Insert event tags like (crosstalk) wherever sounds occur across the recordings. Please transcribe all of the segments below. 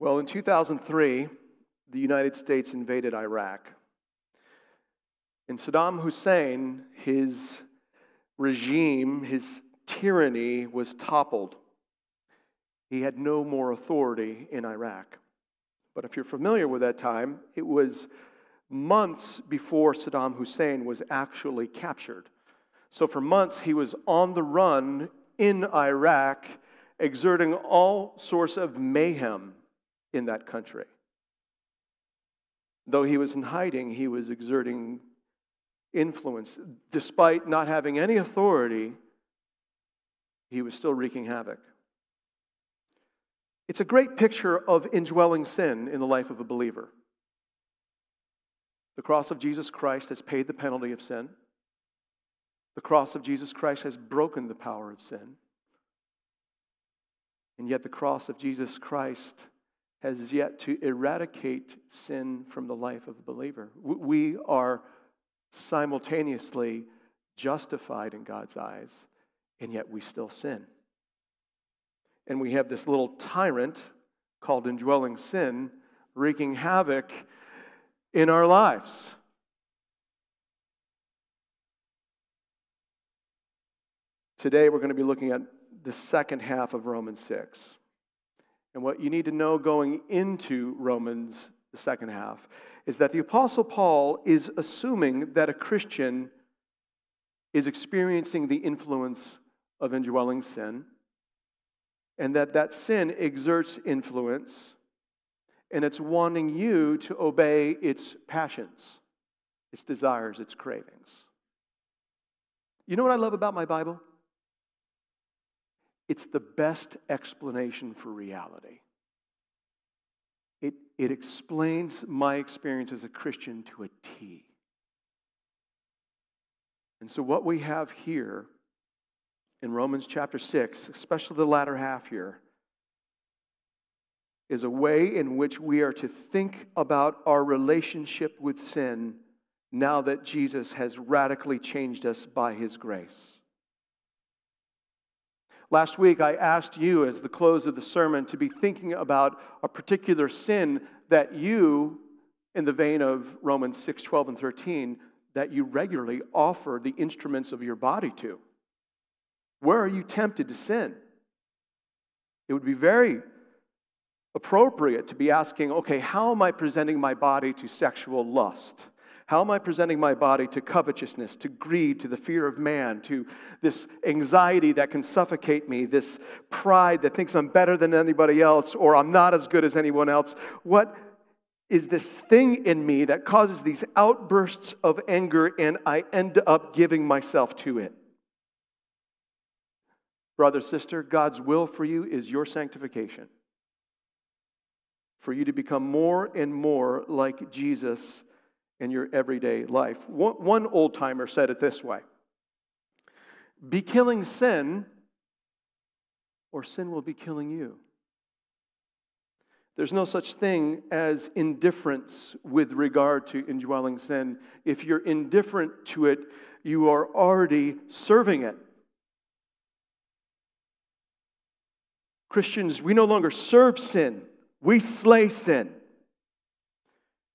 Well, in 2003, the United States invaded Iraq. And Saddam Hussein, his regime, his tyranny was toppled. He had no more authority in Iraq. But if you're familiar with that time, it was months before Saddam Hussein was actually captured. So for months, he was on the run in Iraq, exerting all sorts of mayhem in that country. Though he was in hiding, he was exerting influence. Despite not having any authority, he was still wreaking havoc. It's a great picture of indwelling sin in the life of a believer. The cross of Jesus Christ has paid the penalty of sin. The cross of Jesus Christ has broken the power of sin. And yet, the cross of Jesus Christ has yet to eradicate sin from the life of the believer. We are simultaneously justified in God's eyes, and yet we still sin. And we have this little tyrant called indwelling sin wreaking havoc in our lives. Today, we're going to be looking at the second half of Romans 6. And what you need to know going into Romans, the second half, is that the Apostle Paul is assuming that a Christian is experiencing the influence of indwelling sin, and that that sin exerts influence, and it's wanting you to obey its passions, its desires, its cravings. You know what I love about my Bible? It's the best explanation for reality. It, it explains my experience as a Christian to a T. And so, what we have here in Romans chapter 6, especially the latter half here, is a way in which we are to think about our relationship with sin now that Jesus has radically changed us by his grace. Last week, I asked you, as the close of the sermon, to be thinking about a particular sin that you, in the vein of Romans 6 12 and 13, that you regularly offer the instruments of your body to. Where are you tempted to sin? It would be very appropriate to be asking, okay, how am I presenting my body to sexual lust? How am I presenting my body to covetousness, to greed, to the fear of man, to this anxiety that can suffocate me, this pride that thinks I'm better than anybody else or I'm not as good as anyone else? What is this thing in me that causes these outbursts of anger and I end up giving myself to it? Brother, sister, God's will for you is your sanctification. For you to become more and more like Jesus in your everyday life. One old timer said it this way Be killing sin, or sin will be killing you. There's no such thing as indifference with regard to indwelling sin. If you're indifferent to it, you are already serving it. Christians, we no longer serve sin, we slay sin.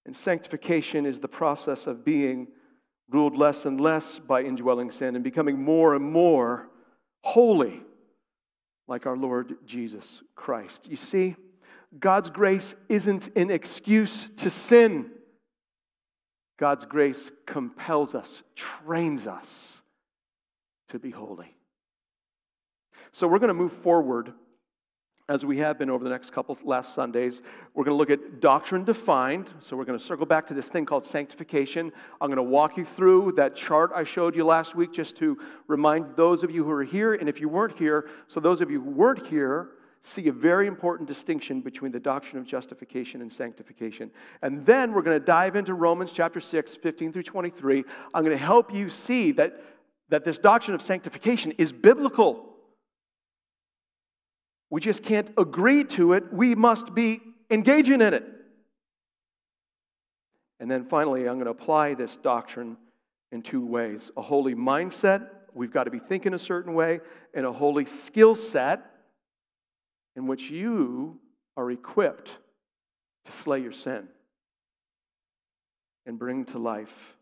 And sanctification is the process of being ruled less and less by indwelling sin and becoming more and more holy, like our Lord Jesus Christ. You see, God's grace isn't an excuse to sin. God's grace compels us, trains us to be holy. So we're going to move forward as we have been over the next couple last Sundays, we're going to look at doctrine defined. So we're going to circle back to this thing called sanctification. I'm going to walk you through that chart I showed you last week just to remind those of you who are here. And if you weren't here, so those of you who weren't here, see a very important distinction between the doctrine of justification and sanctification. And then we're going to dive into Romans chapter 6, 15 through 23. I'm going to help you see that, that this doctrine of sanctification is biblical. We just can't agree to it. We must be engaging in it. And then finally, I'm going to apply this doctrine in two ways a holy mindset, we've got to be thinking a certain way, and a holy skill set in which you are equipped to slay your sin and bring to life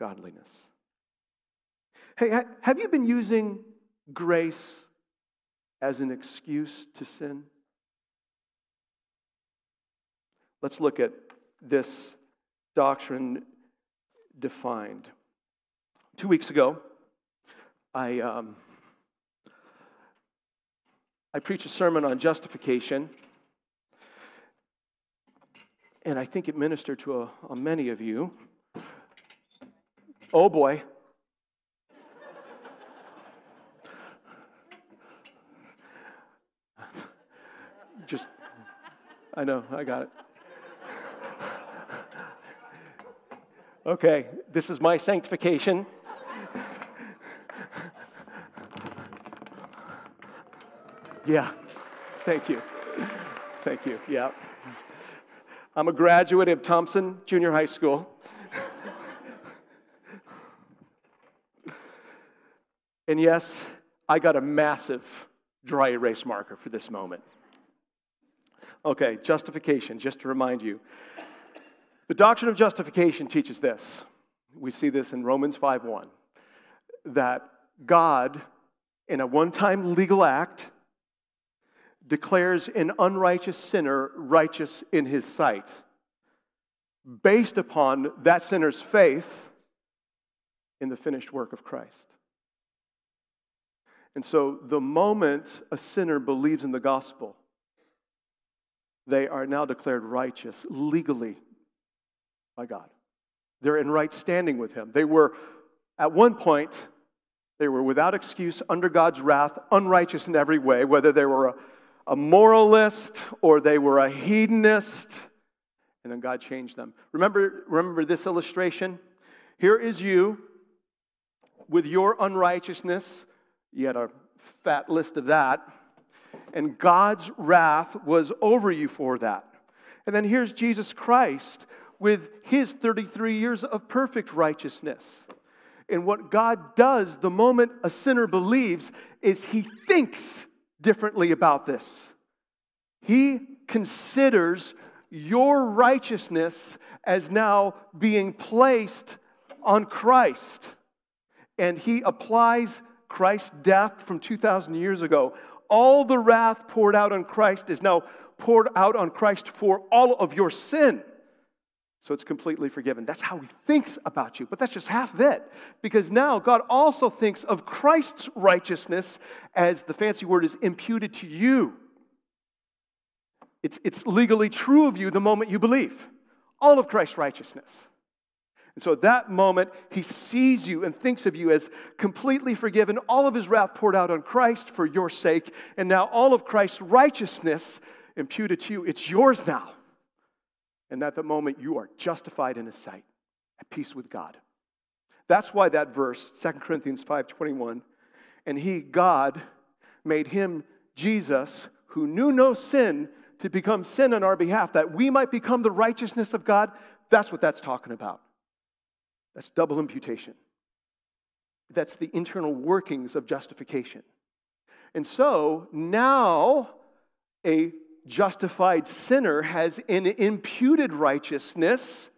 godliness. Hey, have you been using grace as an excuse to sin? Let's look at this doctrine defined. Two weeks ago, I, um, I preached a sermon on justification, and I think it ministered to a, a many of you. Oh boy. Just, I know, I got it. Okay, this is my sanctification. yeah, thank you. Thank you. Yeah. I'm a graduate of Thompson Junior High School. and yes, I got a massive dry erase marker for this moment. Okay, justification, just to remind you. The doctrine of justification teaches this. We see this in Romans 5:1 that God in a one-time legal act declares an unrighteous sinner righteous in his sight based upon that sinner's faith in the finished work of Christ. And so the moment a sinner believes in the gospel, they are now declared righteous legally by God. They're in right standing with Him. They were, at one point, they were without excuse under God's wrath, unrighteous in every way, whether they were a, a moralist or they were a hedonist, and then God changed them. Remember, remember this illustration? Here is you with your unrighteousness. You had a fat list of that. And God's wrath was over you for that. And then here's Jesus Christ with his 33 years of perfect righteousness. And what God does the moment a sinner believes is he thinks differently about this. He considers your righteousness as now being placed on Christ. And he applies Christ's death from 2,000 years ago. All the wrath poured out on Christ is now poured out on Christ for all of your sin. So it's completely forgiven. That's how he thinks about you. But that's just half of it. Because now God also thinks of Christ's righteousness as the fancy word is imputed to you. It's, it's legally true of you the moment you believe. All of Christ's righteousness. And so at that moment, he sees you and thinks of you as completely forgiven, all of his wrath poured out on Christ for your sake, and now all of Christ's righteousness imputed to you. It's yours now. And at that moment, you are justified in his sight, at peace with God. That's why that verse, 2 Corinthians 5:21, and he, God, made him Jesus, who knew no sin, to become sin on our behalf, that we might become the righteousness of God. That's what that's talking about. That's double imputation. That's the internal workings of justification. And so now a justified sinner has an imputed righteousness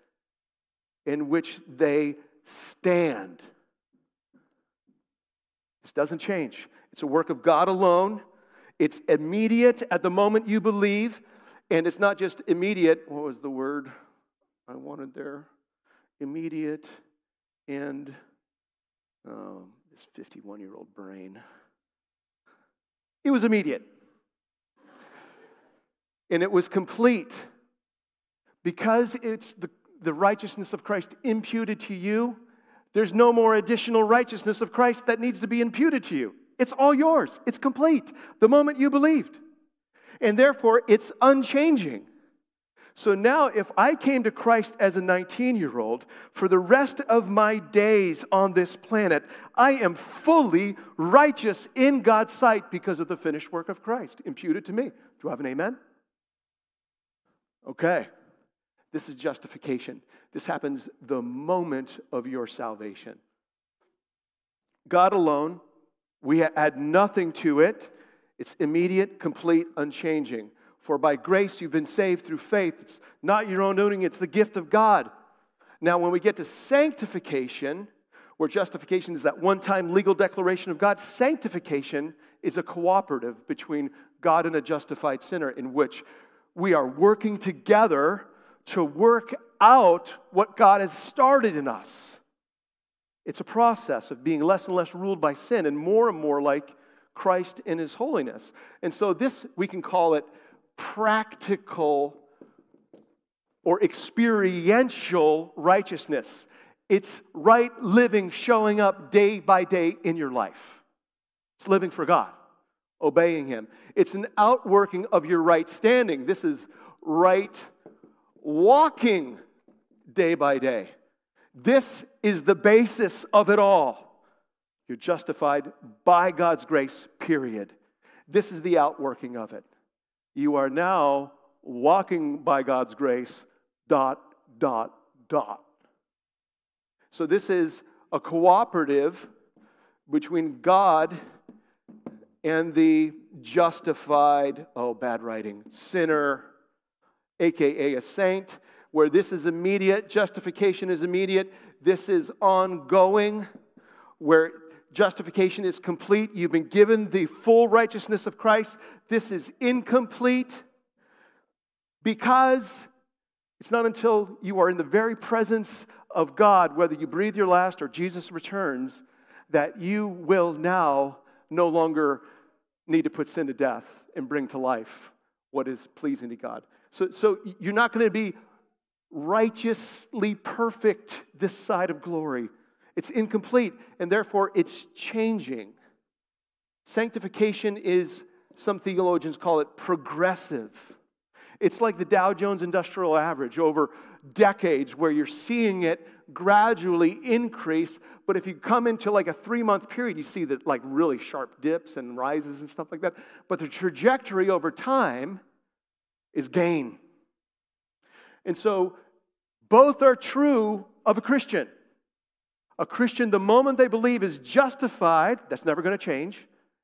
in which they stand. This doesn't change. It's a work of God alone. It's immediate at the moment you believe, and it's not just immediate. What was the word I wanted there? Immediate and oh, this 51 year old brain. It was immediate and it was complete. Because it's the, the righteousness of Christ imputed to you, there's no more additional righteousness of Christ that needs to be imputed to you. It's all yours, it's complete the moment you believed. And therefore, it's unchanging. So now, if I came to Christ as a 19 year old, for the rest of my days on this planet, I am fully righteous in God's sight because of the finished work of Christ imputed to me. Do I have an amen? Okay, this is justification. This happens the moment of your salvation. God alone, we add nothing to it. It's immediate, complete, unchanging. For by grace you've been saved through faith. It's not your own doing, it's the gift of God. Now, when we get to sanctification, where justification is that one time legal declaration of God, sanctification is a cooperative between God and a justified sinner in which we are working together to work out what God has started in us. It's a process of being less and less ruled by sin and more and more like Christ in his holiness. And so, this we can call it practical or experiential righteousness. It's right living showing up day by day in your life. It's living for God, obeying Him. It's an outworking of your right standing. This is right walking day by day. This is the basis of it all. You're justified by God's grace, period. This is the outworking of it. You are now walking by God's grace, dot, dot, dot. So this is a cooperative between God and the justified, oh, bad writing, sinner, aka a saint, where this is immediate, justification is immediate, this is ongoing, where justification is complete. You've been given the full righteousness of Christ. This is incomplete because it's not until you are in the very presence of God, whether you breathe your last or Jesus returns, that you will now no longer need to put sin to death and bring to life what is pleasing to God. So, so you're not going to be righteously perfect this side of glory. It's incomplete, and therefore it's changing. Sanctification is, some theologians call it progressive. It's like the Dow Jones Industrial Average over decades, where you're seeing it gradually increase. But if you come into like a three month period, you see that like really sharp dips and rises and stuff like that. But the trajectory over time is gain. And so both are true of a Christian. A Christian, the moment they believe, is justified. That's never going to change.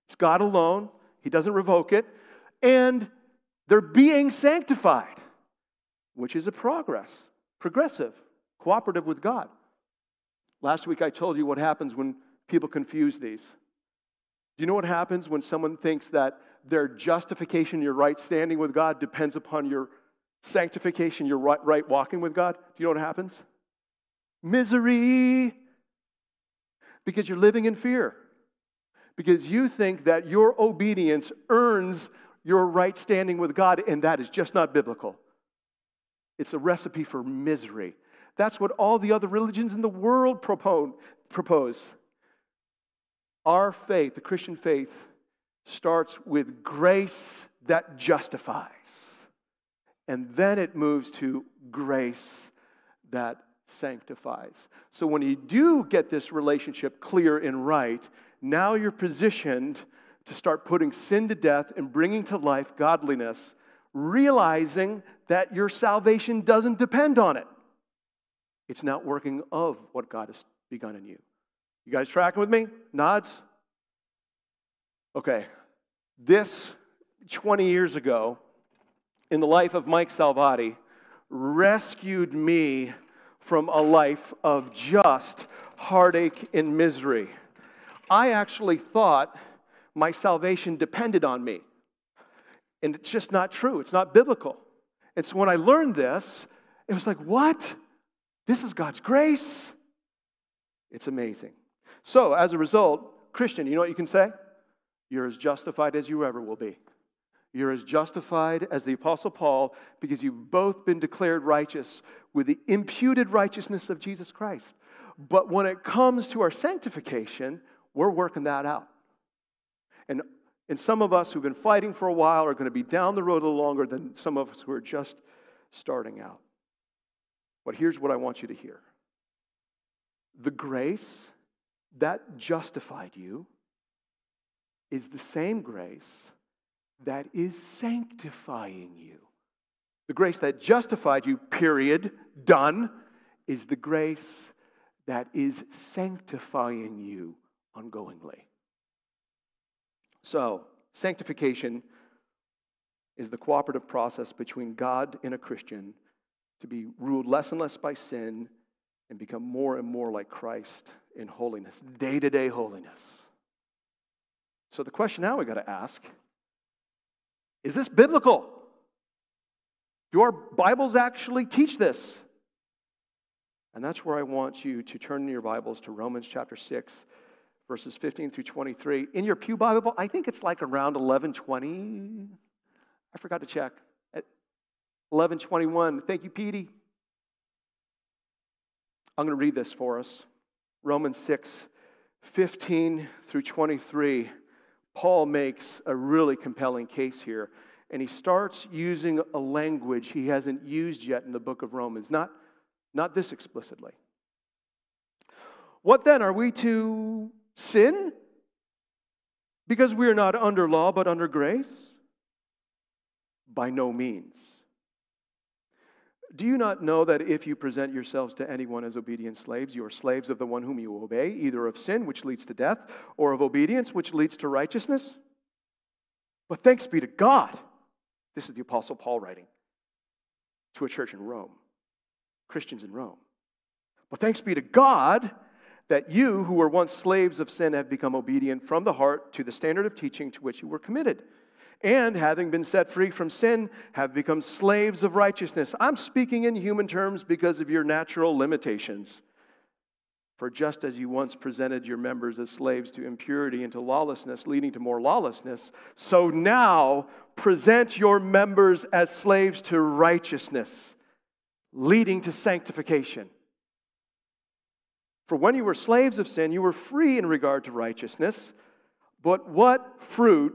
It's God alone, He doesn't revoke it. And they're being sanctified, which is a progress, progressive, cooperative with God. Last week I told you what happens when people confuse these. Do you know what happens when someone thinks that their justification, your right standing with God, depends upon your sanctification, your right, right walking with God? Do you know what happens? Misery. Because you're living in fear. Because you think that your obedience earns your right standing with God, and that is just not biblical. It's a recipe for misery. That's what all the other religions in the world propose. Our faith, the Christian faith, starts with grace that justifies. And then it moves to grace that sanctifies. So when you do get this relationship clear and right, now you're positioned to start putting sin to death and bringing to life godliness, realizing that your salvation doesn't depend on it. It's not working of what God has begun in you. You guys tracking with me? Nods? Okay. This 20 years ago, in the life of Mike Salvati rescued me from a life of just heartache and misery. I actually thought my salvation depended on me. And it's just not true, it's not biblical. And so when I learned this, it was like, what? This is God's grace? It's amazing. So, as a result, Christian, you know what you can say? You're as justified as you ever will be. You're as justified as the Apostle Paul because you've both been declared righteous with the imputed righteousness of Jesus Christ. But when it comes to our sanctification, we're working that out. And, and some of us who've been fighting for a while are going to be down the road a little longer than some of us who are just starting out. But here's what I want you to hear the grace that justified you is the same grace that is sanctifying you. The grace that justified you, period, done, is the grace that is sanctifying you ongoingly. So, sanctification is the cooperative process between God and a Christian to be ruled less and less by sin and become more and more like Christ in holiness, day to day holiness. So the question now we got to ask is this biblical? Do our Bibles actually teach this? And that's where I want you to turn in your Bibles to Romans chapter 6, verses 15 through 23. In your Pew Bible, I think it's like around 1120. I forgot to check. At 1121. Thank you, Petey. I'm going to read this for us. Romans 6, 15 through 23. Paul makes a really compelling case here, and he starts using a language he hasn't used yet in the book of Romans. Not not this explicitly. What then? Are we to sin? Because we are not under law, but under grace? By no means. Do you not know that if you present yourselves to anyone as obedient slaves, you are slaves of the one whom you obey, either of sin, which leads to death, or of obedience, which leads to righteousness? But thanks be to God. This is the Apostle Paul writing to a church in Rome. Christians in Rome. But thanks be to God that you, who were once slaves of sin, have become obedient from the heart to the standard of teaching to which you were committed. And having been set free from sin, have become slaves of righteousness. I'm speaking in human terms because of your natural limitations. For just as you once presented your members as slaves to impurity and to lawlessness, leading to more lawlessness, so now present your members as slaves to righteousness leading to sanctification. For when you were slaves of sin, you were free in regard to righteousness. But what fruit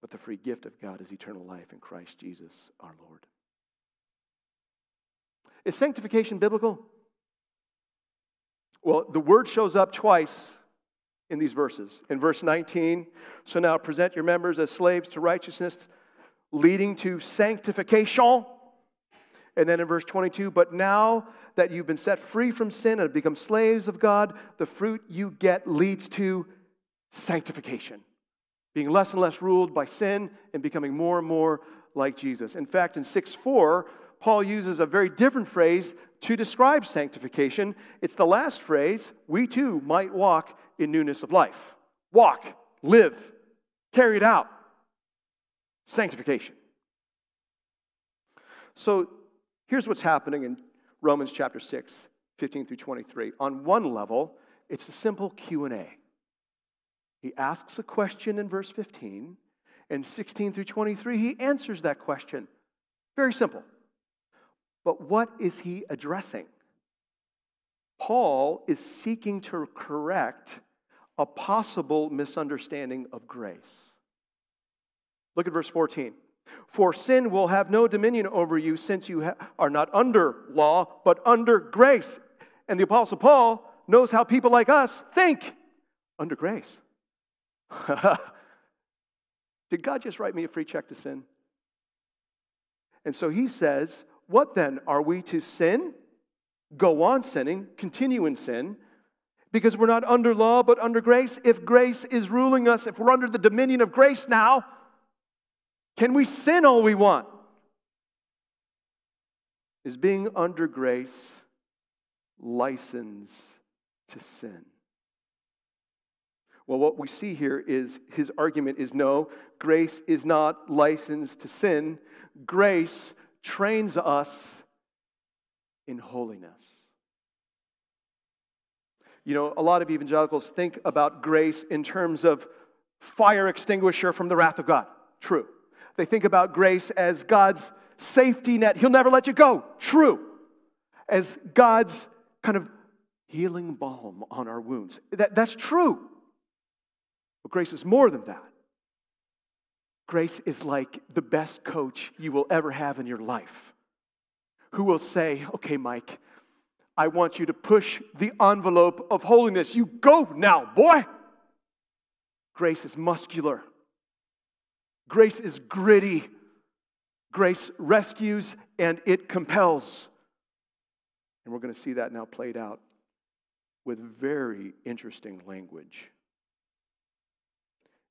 but the free gift of God is eternal life in Christ Jesus our Lord. Is sanctification biblical? Well, the word shows up twice in these verses. In verse 19, so now present your members as slaves to righteousness, leading to sanctification. And then in verse 22, but now that you've been set free from sin and have become slaves of God, the fruit you get leads to sanctification, being less and less ruled by sin and becoming more and more like Jesus. In fact, in 6 4, Paul uses a very different phrase to describe sanctification. It's the last phrase we too might walk in newness of life. Walk, live, carry it out. Sanctification. So Here's what's happening in Romans chapter 6, 15 through 23. On one level, it's a simple Q&A. He asks a question in verse 15, and 16 through 23, he answers that question. Very simple. But what is he addressing? Paul is seeking to correct a possible misunderstanding of grace. Look at verse 14. For sin will have no dominion over you since you ha- are not under law, but under grace. And the Apostle Paul knows how people like us think under grace. (laughs) Did God just write me a free check to sin? And so he says, What then? Are we to sin? Go on sinning, continue in sin, because we're not under law but under grace? If grace is ruling us, if we're under the dominion of grace now, can we sin all we want? Is being under grace license to sin? Well, what we see here is his argument is no, grace is not license to sin. Grace trains us in holiness. You know, a lot of evangelicals think about grace in terms of fire extinguisher from the wrath of God. True. They think about grace as God's safety net. He'll never let you go. True. As God's kind of healing balm on our wounds. That, that's true. But grace is more than that. Grace is like the best coach you will ever have in your life. who will say, Okay, Mike, I want you to push the envelope of holiness. You go now, boy. Grace is muscular, grace is gritty, grace rescues and it compels. And we're going to see that now played out with very interesting language.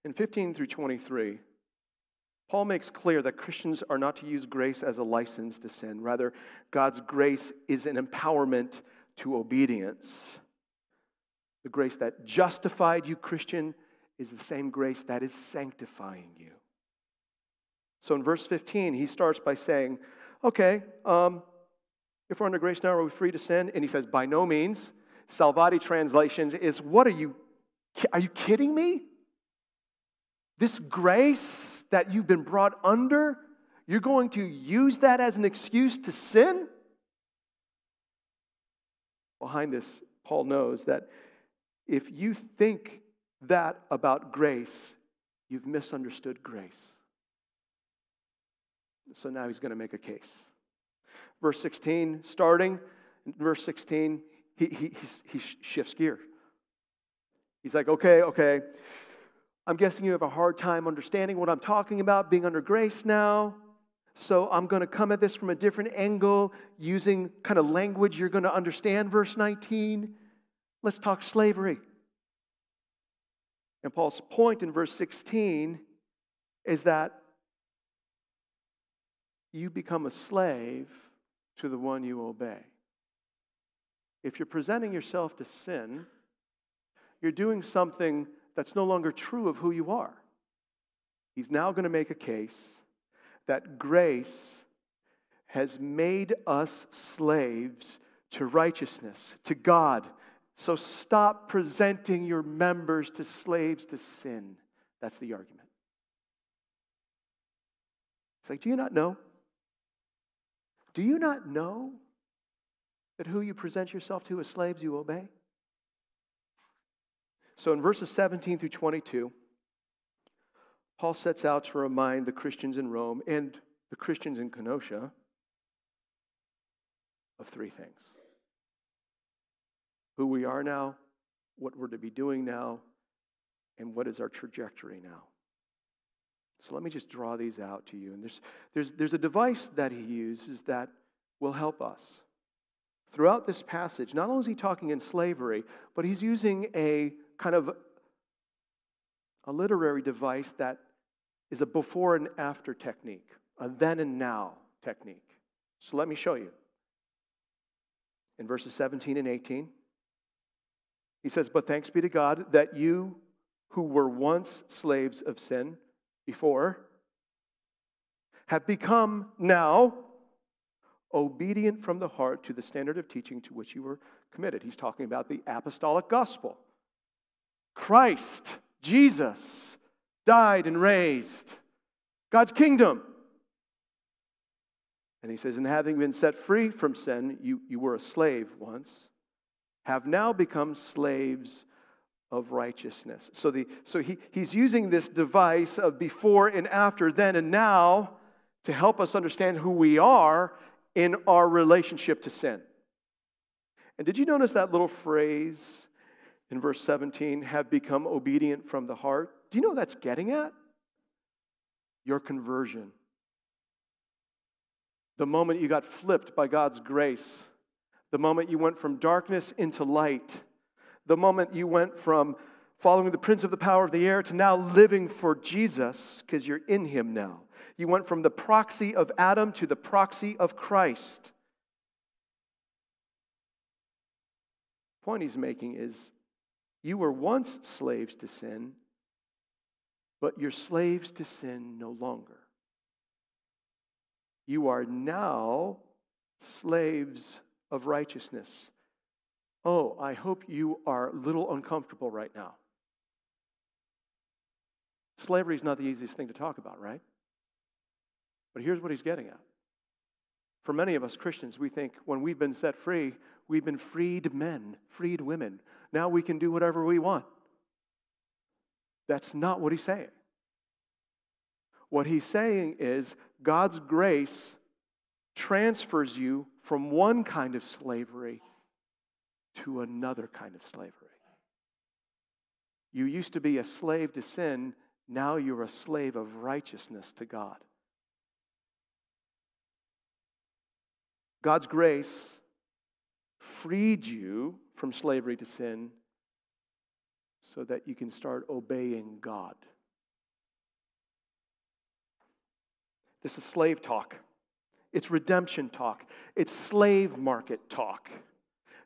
In 15 through 23, Paul makes clear that Christians are not to use grace as a license to sin. Rather, God's grace is an empowerment to obedience. The grace that justified you, Christian, is the same grace that is sanctifying you. So in verse 15, he starts by saying, Okay, um, if we're under grace now, are we free to sin? And he says, By no means. Salvati translation is, What are you? Are you kidding me? This grace that you've been brought under, you're going to use that as an excuse to sin? Behind this, Paul knows that if you think that about grace, you've misunderstood grace. So now he's going to make a case. Verse 16, starting verse 16, he, he, he shifts gear. He's like, okay, okay, I'm guessing you have a hard time understanding what I'm talking about, being under grace now. So I'm going to come at this from a different angle, using kind of language you're going to understand. Verse 19. Let's talk slavery. And Paul's point in verse 16 is that you become a slave to the one you obey. If you're presenting yourself to sin, you're doing something that's no longer true of who you are. He's now going to make a case that grace has made us slaves to righteousness, to God. So stop presenting your members to slaves to sin. That's the argument. It's like, do you not know? Do you not know that who you present yourself to as slaves you obey? So in verses 17 through 22, Paul sets out to remind the Christians in Rome and the Christians in Kenosha of three things who we are now, what we're to be doing now, and what is our trajectory now. So let me just draw these out to you. And there's, there's, there's a device that he uses that will help us. Throughout this passage, not only is he talking in slavery, but he's using a kind of a literary device that is a before and after technique, a then and now technique. So let me show you. In verses 17 and 18, he says, But thanks be to God that you who were once slaves of sin before have become now obedient from the heart to the standard of teaching to which you were committed. He's talking about the apostolic gospel. Christ, Jesus, died and raised. God's kingdom. And he says, And having been set free from sin, you, you were a slave once, have now become slaves of righteousness. So, the, so he, he's using this device of before and after, then and now, to help us understand who we are in our relationship to sin. And did you notice that little phrase in verse 17, have become obedient from the heart. Do you know that's getting at? Your conversion. The moment you got flipped by God's grace, the moment you went from darkness into light, the moment you went from following the prince of the power of the air to now living for Jesus because you're in him now. You went from the proxy of Adam to the proxy of Christ. point he's making is you were once slaves to sin, but you're slaves to sin no longer. You are now slaves of righteousness. Oh, I hope you are a little uncomfortable right now. Slavery is not the easiest thing to talk about, right? But here's what he's getting at. For many of us Christians, we think when we've been set free, we've been freed men, freed women. Now we can do whatever we want. That's not what he's saying. What he's saying is God's grace transfers you from one kind of slavery to another kind of slavery. You used to be a slave to sin, now you're a slave of righteousness to God. God's grace freed you from slavery to sin so that you can start obeying God. This is slave talk. It's redemption talk. It's slave market talk.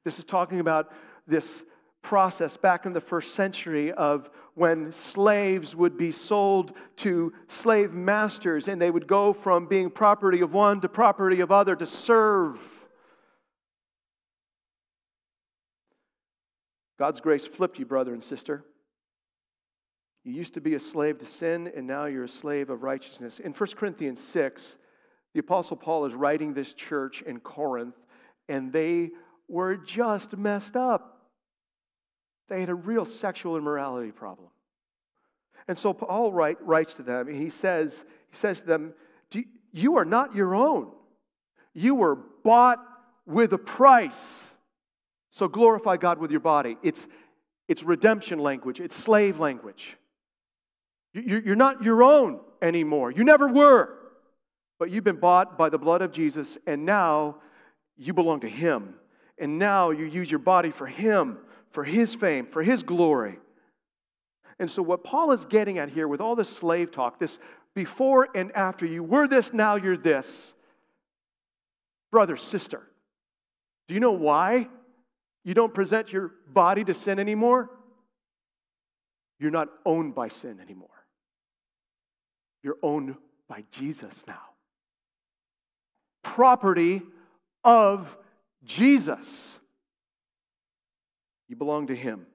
This is talking about this process back in the first century of when slaves would be sold to slave masters and they would go from being property of one to property of other to serve. God's grace flipped you, brother and sister. You used to be a slave to sin, and now you're a slave of righteousness. In 1 Corinthians 6, the Apostle Paul is writing this church in Corinth, and they were just messed up. They had a real sexual immorality problem. And so Paul write, writes to them, and he says, he says to them, You are not your own. You were bought with a price. So glorify God with your body. It's, it's redemption language, it's slave language. You're not your own anymore. You never were. But you've been bought by the blood of Jesus, and now you belong to Him. And now you use your body for Him, for His fame, for His glory. And so, what Paul is getting at here with all this slave talk, this before and after, you were this, now you're this. Brother, sister, do you know why you don't present your body to sin anymore? You're not owned by sin anymore. You're owned by Jesus now. Property of Jesus. You belong to Him.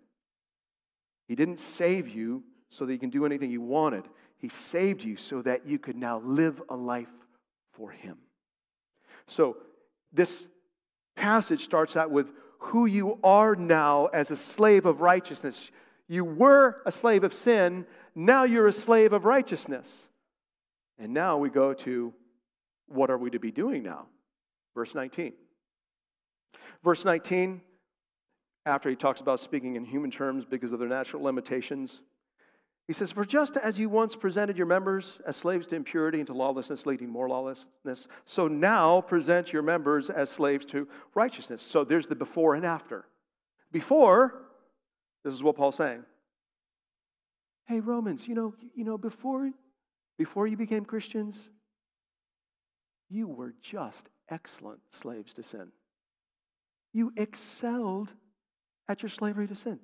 He didn't save you so that you can do anything you wanted. He saved you so that you could now live a life for Him. So, this passage starts out with who you are now as a slave of righteousness. You were a slave of sin, now you're a slave of righteousness. And now we go to what are we to be doing now? Verse 19. Verse 19, after he talks about speaking in human terms because of their natural limitations, he says, For just as you once presented your members as slaves to impurity and to lawlessness, leading more lawlessness, so now present your members as slaves to righteousness. So there's the before and after. Before, this is what Paul's saying. Hey, Romans, you know, you know, before before you became Christians, you were just excellent slaves to sin. You excelled at your slavery to sin.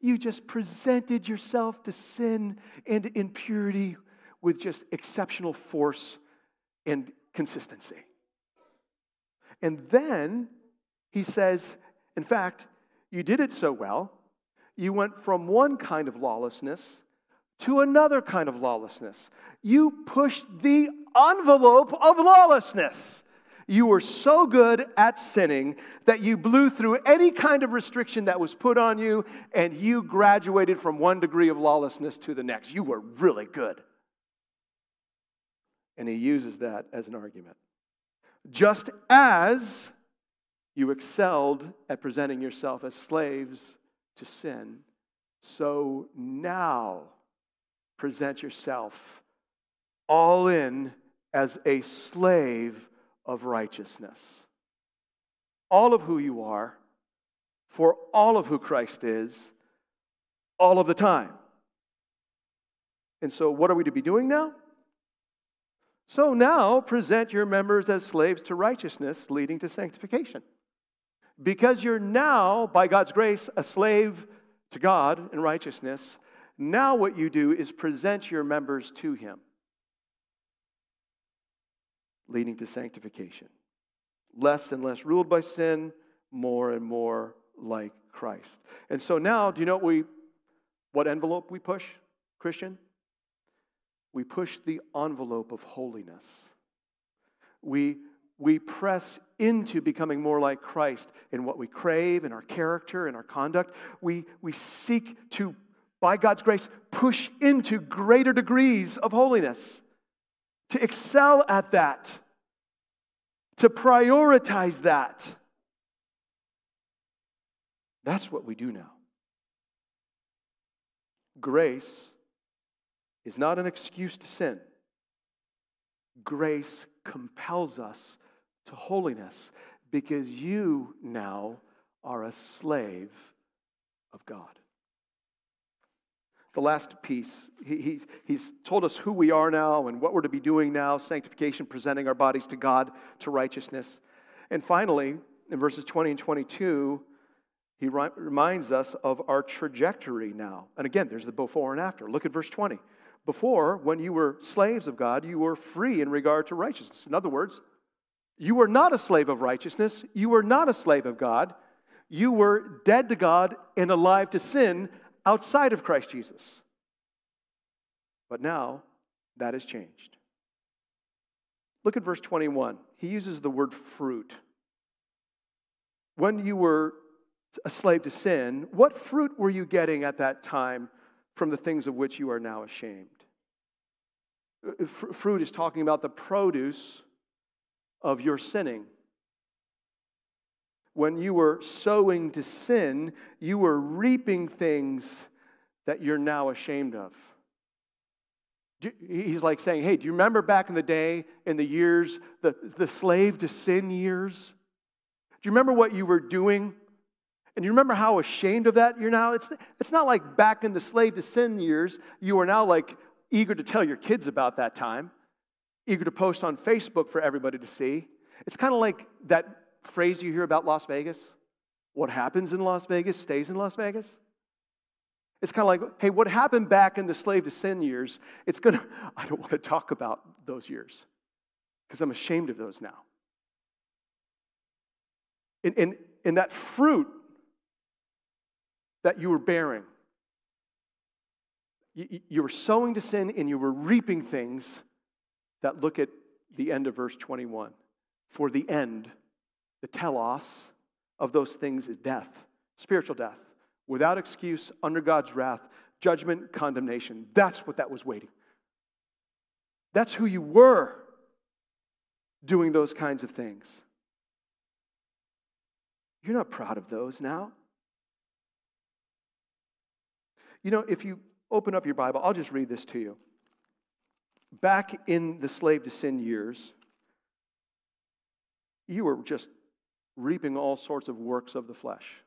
You just presented yourself to sin and impurity with just exceptional force and consistency. And then he says, in fact, you did it so well, you went from one kind of lawlessness to another kind of lawlessness. You pushed the envelope of lawlessness. You were so good at sinning that you blew through any kind of restriction that was put on you, and you graduated from one degree of lawlessness to the next. You were really good. And he uses that as an argument. Just as you excelled at presenting yourself as slaves to sin, so now present yourself all in as a slave of righteousness. All of who you are, for all of who Christ is, all of the time. And so, what are we to be doing now? So now present your members as slaves to righteousness, leading to sanctification. Because you're now, by God's grace, a slave to God in righteousness, now, what you do is present your members to Him, leading to sanctification. Less and less ruled by sin, more and more like Christ. And so now, do you know what, we, what envelope we push, Christian? We push the envelope of holiness. We, we press into becoming more like Christ in what we crave, in our character, in our conduct. We, we seek to by God's grace, push into greater degrees of holiness, to excel at that. To prioritize that. That's what we do now. Grace is not an excuse to sin. Grace compels us to holiness because you now are a slave of God. The last piece, he, he's, he's told us who we are now and what we're to be doing now sanctification, presenting our bodies to God to righteousness. And finally, in verses 20 and 22, he reminds us of our trajectory now. And again, there's the before and after. Look at verse 20. Before, when you were slaves of God, you were free in regard to righteousness. In other words, you were not a slave of righteousness. You were not a slave of God. You were dead to God and alive to sin outside of Christ Jesus. But now that has changed. Look at verse 21. He uses the word fruit. When you were a slave to sin, what fruit were you getting at that time from the things of which you are now ashamed? Uh, fruit is talking about the produce of your sinning. When you were sowing to sin, you were reaping things that you're now ashamed of. He's like saying, Hey, do you remember back in the day, in the years, the, the slave to sin years? Do you remember what you were doing? And you remember how ashamed of that you're now? It's, it's not like back in the slave to sin years, you are now like eager to tell your kids about that time, eager to post on Facebook for everybody to see. It's kind of like that phrase you hear about Las Vegas what happens in Las Vegas stays in Las Vegas. It's kind of like, hey, what happened back in the slave to sin years? It's going (laughs) to, I don't want to talk about those years because I'm ashamed of those now. In, in, in that fruit that you were bearing, you, you were sowing to sin and you were reaping things that look at the end of verse 21. For the end, the telos of those things is death, spiritual death, without excuse, under God's wrath, judgment, condemnation. That's what that was waiting. That's who you were doing those kinds of things. You're not proud of those now. You know, if you open up your Bible, I'll just read this to you. Back in the slave to sin years, you were just reaping all sorts of works of the flesh.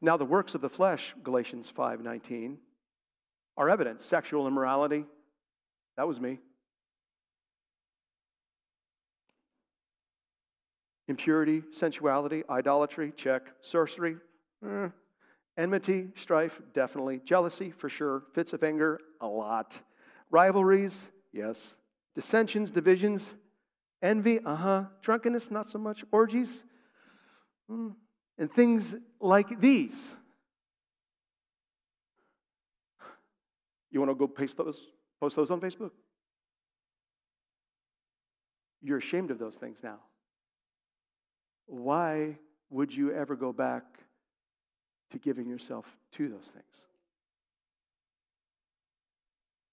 Now, the works of the flesh, Galatians 5:19, are evident. Sexual immorality, that was me. Impurity, sensuality, idolatry, check. Sorcery, eh. enmity, strife, definitely. Jealousy, for sure. Fits of anger, a lot. Rivalries, yes. Dissensions, divisions, Envy, uh huh. Drunkenness, not so much. Orgies, mm. and things like these. You want to go paste those, post those on Facebook? You're ashamed of those things now. Why would you ever go back to giving yourself to those things?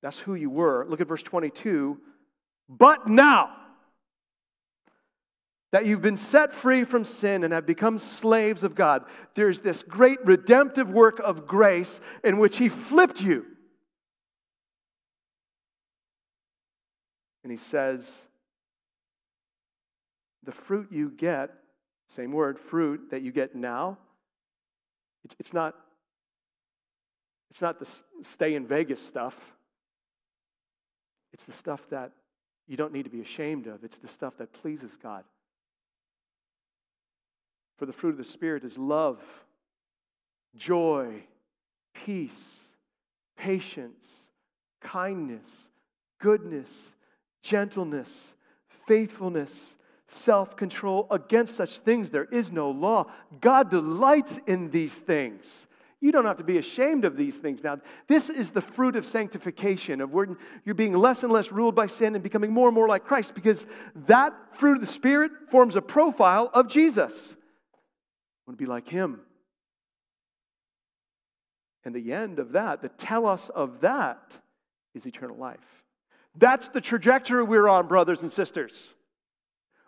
That's who you were. Look at verse 22. But now, that you've been set free from sin and have become slaves of God. There's this great redemptive work of grace in which He flipped you. And He says, the fruit you get, same word, fruit that you get now, it's not, it's not the stay in Vegas stuff. It's the stuff that you don't need to be ashamed of. It's the stuff that pleases God. For the fruit of the Spirit is love, joy, peace, patience, kindness, goodness, gentleness, faithfulness, self control. Against such things there is no law. God delights in these things. You don't have to be ashamed of these things now. This is the fruit of sanctification, of where you're being less and less ruled by sin and becoming more and more like Christ, because that fruit of the Spirit forms a profile of Jesus want to be like him. And the end of that, the telos of that, is eternal life. That's the trajectory we're on, brothers and sisters.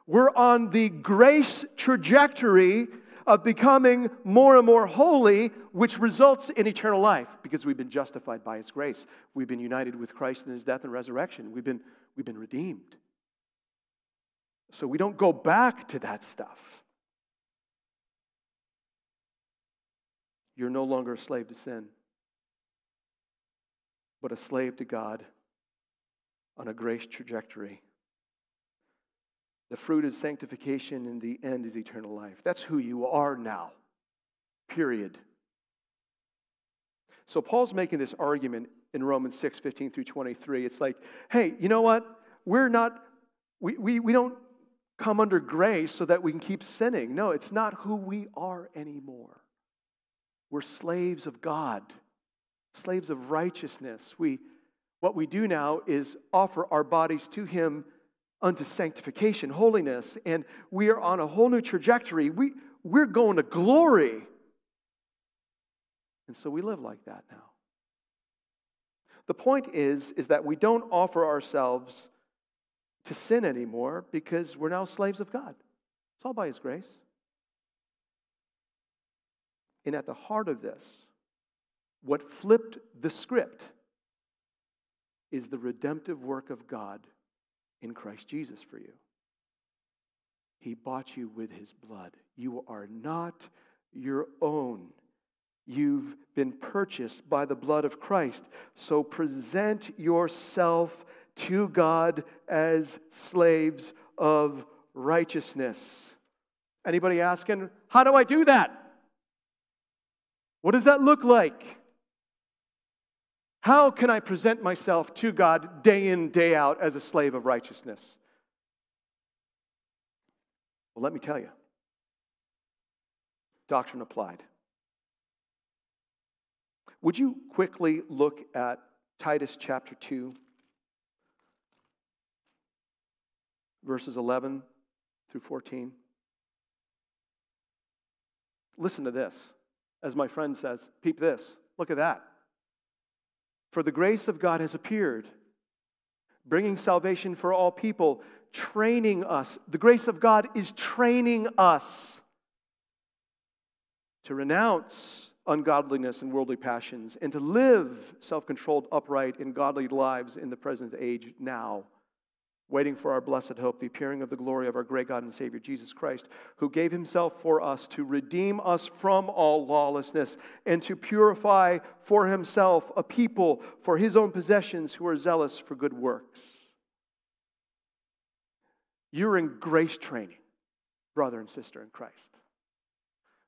We're on the grace trajectory of becoming more and more holy, which results in eternal life because we've been justified by His grace. We've been united with Christ in His death and resurrection. We've been, we've been redeemed. So we don't go back to that stuff. You're no longer a slave to sin, but a slave to God on a grace trajectory. The fruit is sanctification, and the end is eternal life. That's who you are now, period. So Paul's making this argument in Romans 6 15 through 23. It's like, hey, you know what? We're not, we, we, we don't come under grace so that we can keep sinning. No, it's not who we are anymore. We're slaves of God, slaves of righteousness. We, what we do now is offer our bodies to Him unto sanctification, holiness, and we are on a whole new trajectory. We, we're going to glory. And so we live like that now. The point is, is that we don't offer ourselves to sin anymore because we're now slaves of God. It's all by His grace. And at the heart of this, what flipped the script is the redemptive work of God in Christ Jesus for you. He bought you with his blood. You are not your own. You've been purchased by the blood of Christ. So present yourself to God as slaves of righteousness. Anybody asking, how do I do that? What does that look like? How can I present myself to God day in, day out as a slave of righteousness? Well, let me tell you doctrine applied. Would you quickly look at Titus chapter 2, verses 11 through 14? Listen to this. As my friend says, peep this. Look at that. For the grace of God has appeared, bringing salvation for all people, training us. The grace of God is training us to renounce ungodliness and worldly passions and to live self controlled, upright, and godly lives in the present age now waiting for our blessed hope, the appearing of the glory of our great God and Savior Jesus Christ, who gave himself for us to redeem us from all lawlessness and to purify for himself a people for his own possessions who are zealous for good works. You're in grace training, brother and sister in Christ.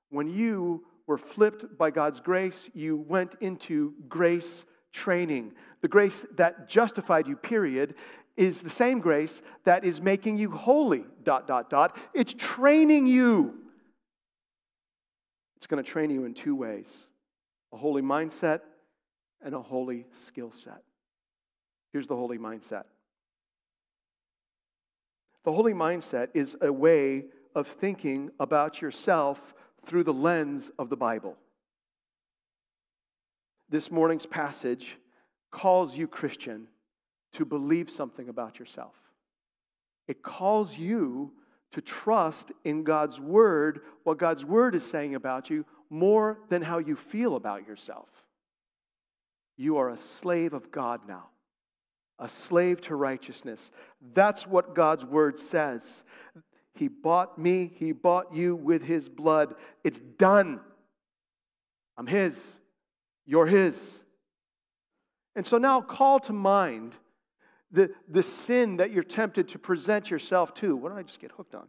When you were flipped by God's grace, you went into grace training. The grace that justified you, period, is the same grace that is making you holy, dot, dot, dot. It's training you. It's going to train you in two ways a holy mindset and a holy skill set. Here's the holy mindset the holy mindset is a way of thinking about yourself through the lens of the Bible. This morning's passage calls you Christian to believe something about yourself. It calls you to trust in God's word, what God's word is saying about you, more than how you feel about yourself. You are a slave of God now, a slave to righteousness. That's what God's word says. He bought me, He bought you with His blood. It's done. I'm His, you're His. And so now call to mind the, the sin that you're tempted to present yourself to. What did I just get hooked on?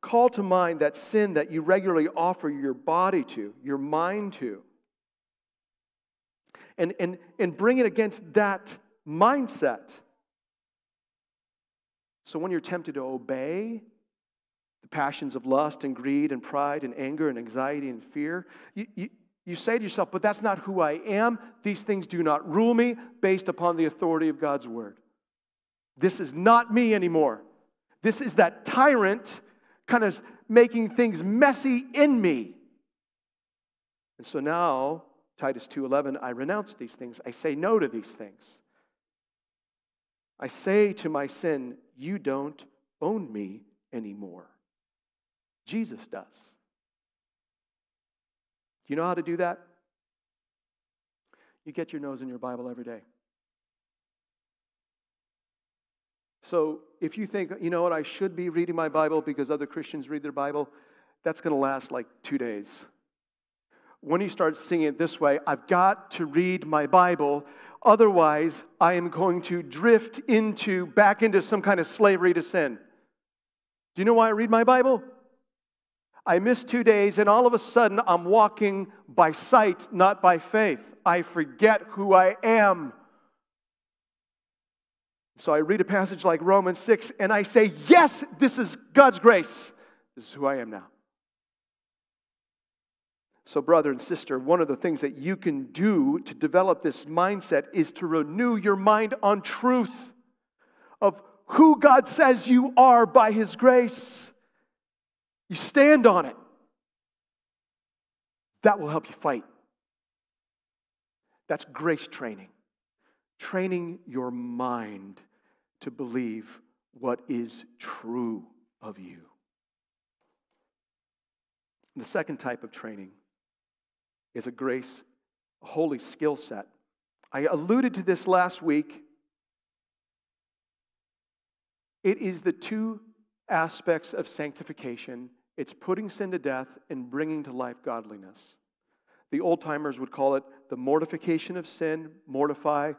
Call to mind that sin that you regularly offer your body to, your mind to. And, and, and bring it against that mindset. So when you're tempted to obey the passions of lust and greed and pride and anger and anxiety and fear, you, you, you say to yourself, but that's not who I am. These things do not rule me based upon the authority of God's word. This is not me anymore. This is that tyrant kind of making things messy in me. And so now, Titus 2:11, I renounce these things. I say no to these things. I say to my sin, You don't own me anymore. Jesus does. Do you know how to do that? You get your nose in your Bible every day. So if you think, you know what, I should be reading my Bible because other Christians read their Bible, that's going to last like two days. When you start seeing it this way, I've got to read my Bible, otherwise, I am going to drift into back into some kind of slavery to sin. Do you know why I read my Bible? I miss two days, and all of a sudden, I'm walking by sight, not by faith. I forget who I am. So I read a passage like Romans 6 and I say, Yes, this is God's grace. This is who I am now. So, brother and sister, one of the things that you can do to develop this mindset is to renew your mind on truth of who God says you are by His grace. You stand on it. That will help you fight. That's grace training training your mind to believe what is true of you. The second type of training is a grace, a holy skill set. I alluded to this last week. It is the two aspects of sanctification it's putting sin to death and bringing to life godliness. The old timers would call it the mortification of sin, mortify,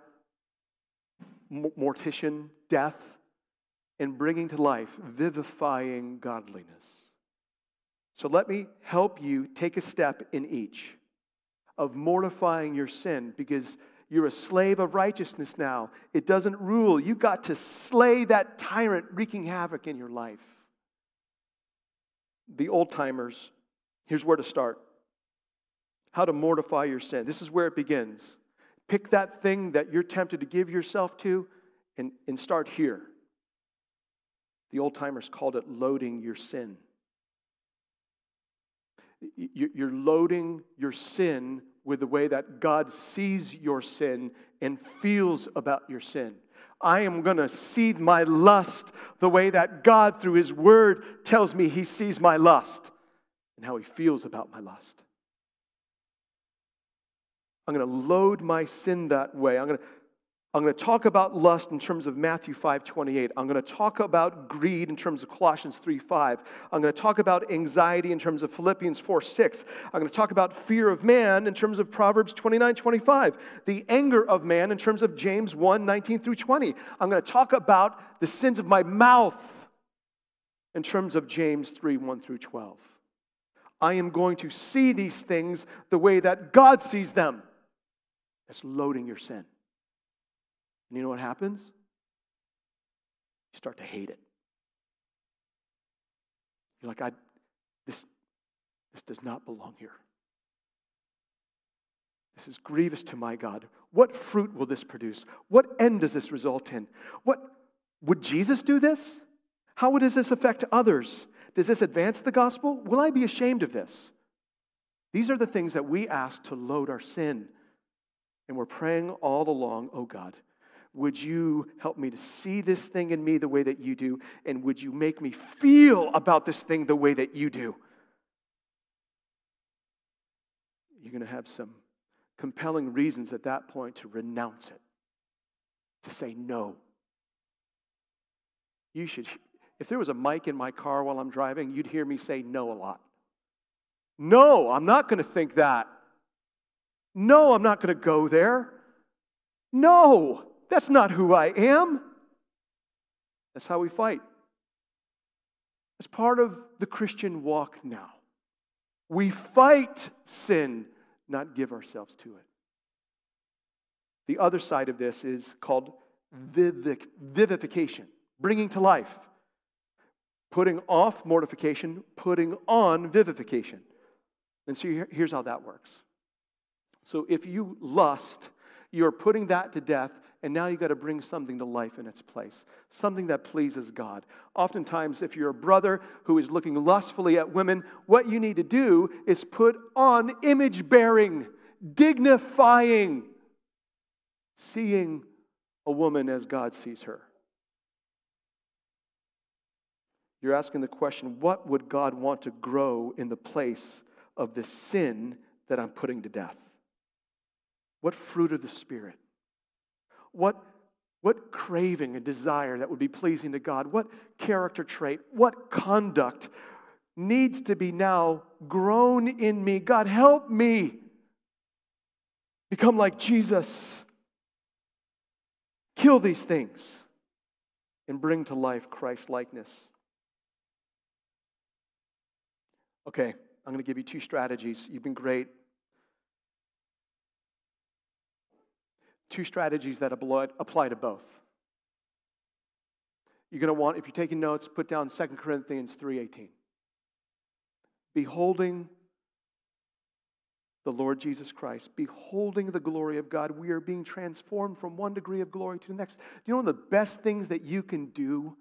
mortician, death, and bringing to life, vivifying godliness. So let me help you take a step in each of mortifying your sin because you're a slave of righteousness now. It doesn't rule. You've got to slay that tyrant wreaking havoc in your life. The old timers, here's where to start how to mortify your sin. This is where it begins. Pick that thing that you're tempted to give yourself to and, and start here. The old timers called it loading your sin. You're loading your sin with the way that God sees your sin and feels about your sin. I am going to see my lust the way that God, through His Word, tells me He sees my lust and how He feels about my lust. I'm going to load my sin that way. I'm going to, I'm going to talk about lust in terms of Matthew 5 28. I'm going to talk about greed in terms of Colossians 3 5. I'm going to talk about anxiety in terms of Philippians 4 6. I'm going to talk about fear of man in terms of Proverbs 29 25. The anger of man in terms of James 1 19 through 20. I'm going to talk about the sins of my mouth in terms of James 3 1 through 12. I am going to see these things the way that God sees them. That's loading your sin. And you know what happens? You start to hate it. You're like, I, this, this does not belong here. This is grievous to my God. What fruit will this produce? What end does this result in? What would Jesus do this? How would this affect others? Does this advance the gospel? Will I be ashamed of this? These are the things that we ask to load our sin and we're praying all along, oh God, would you help me to see this thing in me the way that you do? And would you make me feel about this thing the way that you do? You're going to have some compelling reasons at that point to renounce it, to say no. You should, if there was a mic in my car while I'm driving, you'd hear me say no a lot. No, I'm not going to think that. No, I'm not going to go there. No, that's not who I am. That's how we fight. It's part of the Christian walk now. We fight sin, not give ourselves to it. The other side of this is called vivification, bringing to life. Putting off mortification, putting on vivification. And so here's how that works so if you lust, you're putting that to death, and now you got to bring something to life in its place, something that pleases God. Oftentimes, if you're a brother who is looking lustfully at women, what you need to do is put on image bearing, dignifying, seeing a woman as God sees her. You're asking the question what would God want to grow in the place of this sin that I'm putting to death? What fruit of the Spirit? What, what craving and desire that would be pleasing to God? What character trait? What conduct needs to be now grown in me? God, help me become like Jesus. Kill these things and bring to life Christ likeness. Okay, I'm going to give you two strategies. You've been great. Two strategies that apply to both. You're going to want, if you're taking notes, put down 2 Corinthians 3:18. Beholding the Lord Jesus Christ, beholding the glory of God, we are being transformed from one degree of glory to the next. Do you know one of the best things that you can do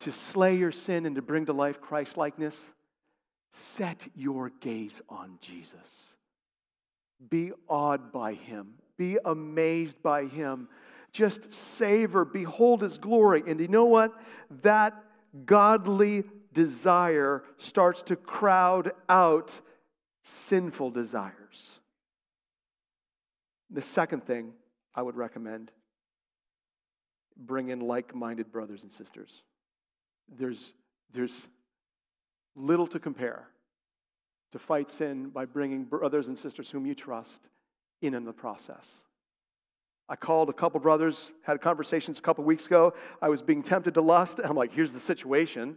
to slay your sin and to bring to life Christ likeness? Set your gaze on Jesus. Be awed by him. Be amazed by him. Just savor, behold his glory. And you know what? That godly desire starts to crowd out sinful desires. The second thing I would recommend bring in like minded brothers and sisters. There's, there's little to compare to fight sin by bringing brothers and sisters whom you trust in in the process. I called a couple brothers, had conversations a couple weeks ago. I was being tempted to lust, and I'm like, here's the situation.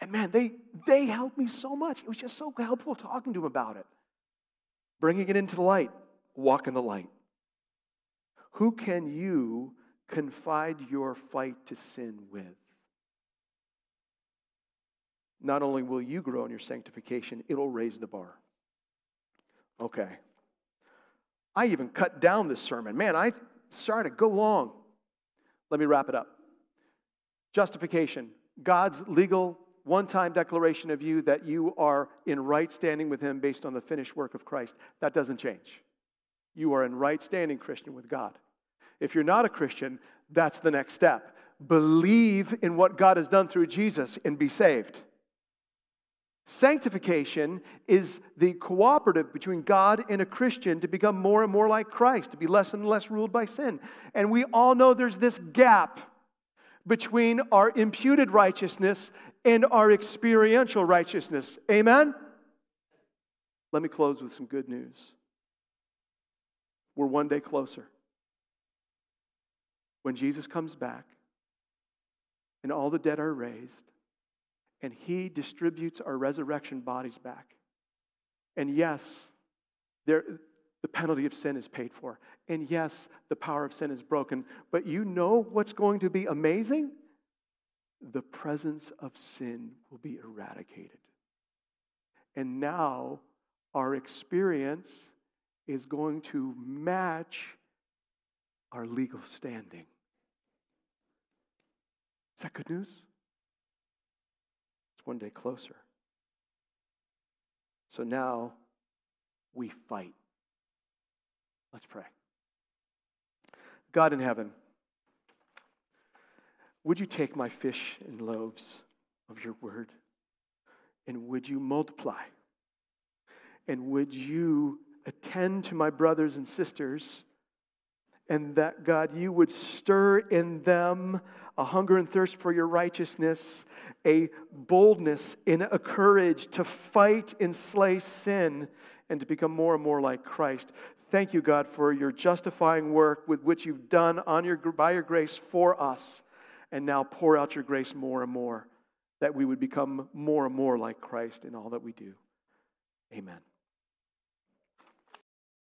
And man, they, they helped me so much. It was just so helpful talking to them about it. Bringing it into the light, walk in the light. Who can you confide your fight to sin with? Not only will you grow in your sanctification, it'll raise the bar. Okay. I even cut down this sermon. Man, I started to go long. Let me wrap it up. Justification, God's legal one time declaration of you that you are in right standing with Him based on the finished work of Christ. That doesn't change. You are in right standing, Christian, with God. If you're not a Christian, that's the next step. Believe in what God has done through Jesus and be saved. Sanctification is the cooperative between God and a Christian to become more and more like Christ, to be less and less ruled by sin. And we all know there's this gap between our imputed righteousness and our experiential righteousness. Amen? Let me close with some good news. We're one day closer. When Jesus comes back and all the dead are raised, and He distributes our resurrection bodies back. And yes, there, the penalty of sin is paid for. And yes, the power of sin is broken. But you know what's going to be amazing? The presence of sin will be eradicated. And now our experience is going to match our legal standing. Is that good news? One day closer. So now we fight. Let's pray. God in heaven, would you take my fish and loaves of your word and would you multiply? And would you attend to my brothers and sisters? And that, God, you would stir in them a hunger and thirst for your righteousness, a boldness and a courage to fight and slay sin and to become more and more like Christ. Thank you, God, for your justifying work with which you've done on your, by your grace for us. And now pour out your grace more and more, that we would become more and more like Christ in all that we do. Amen.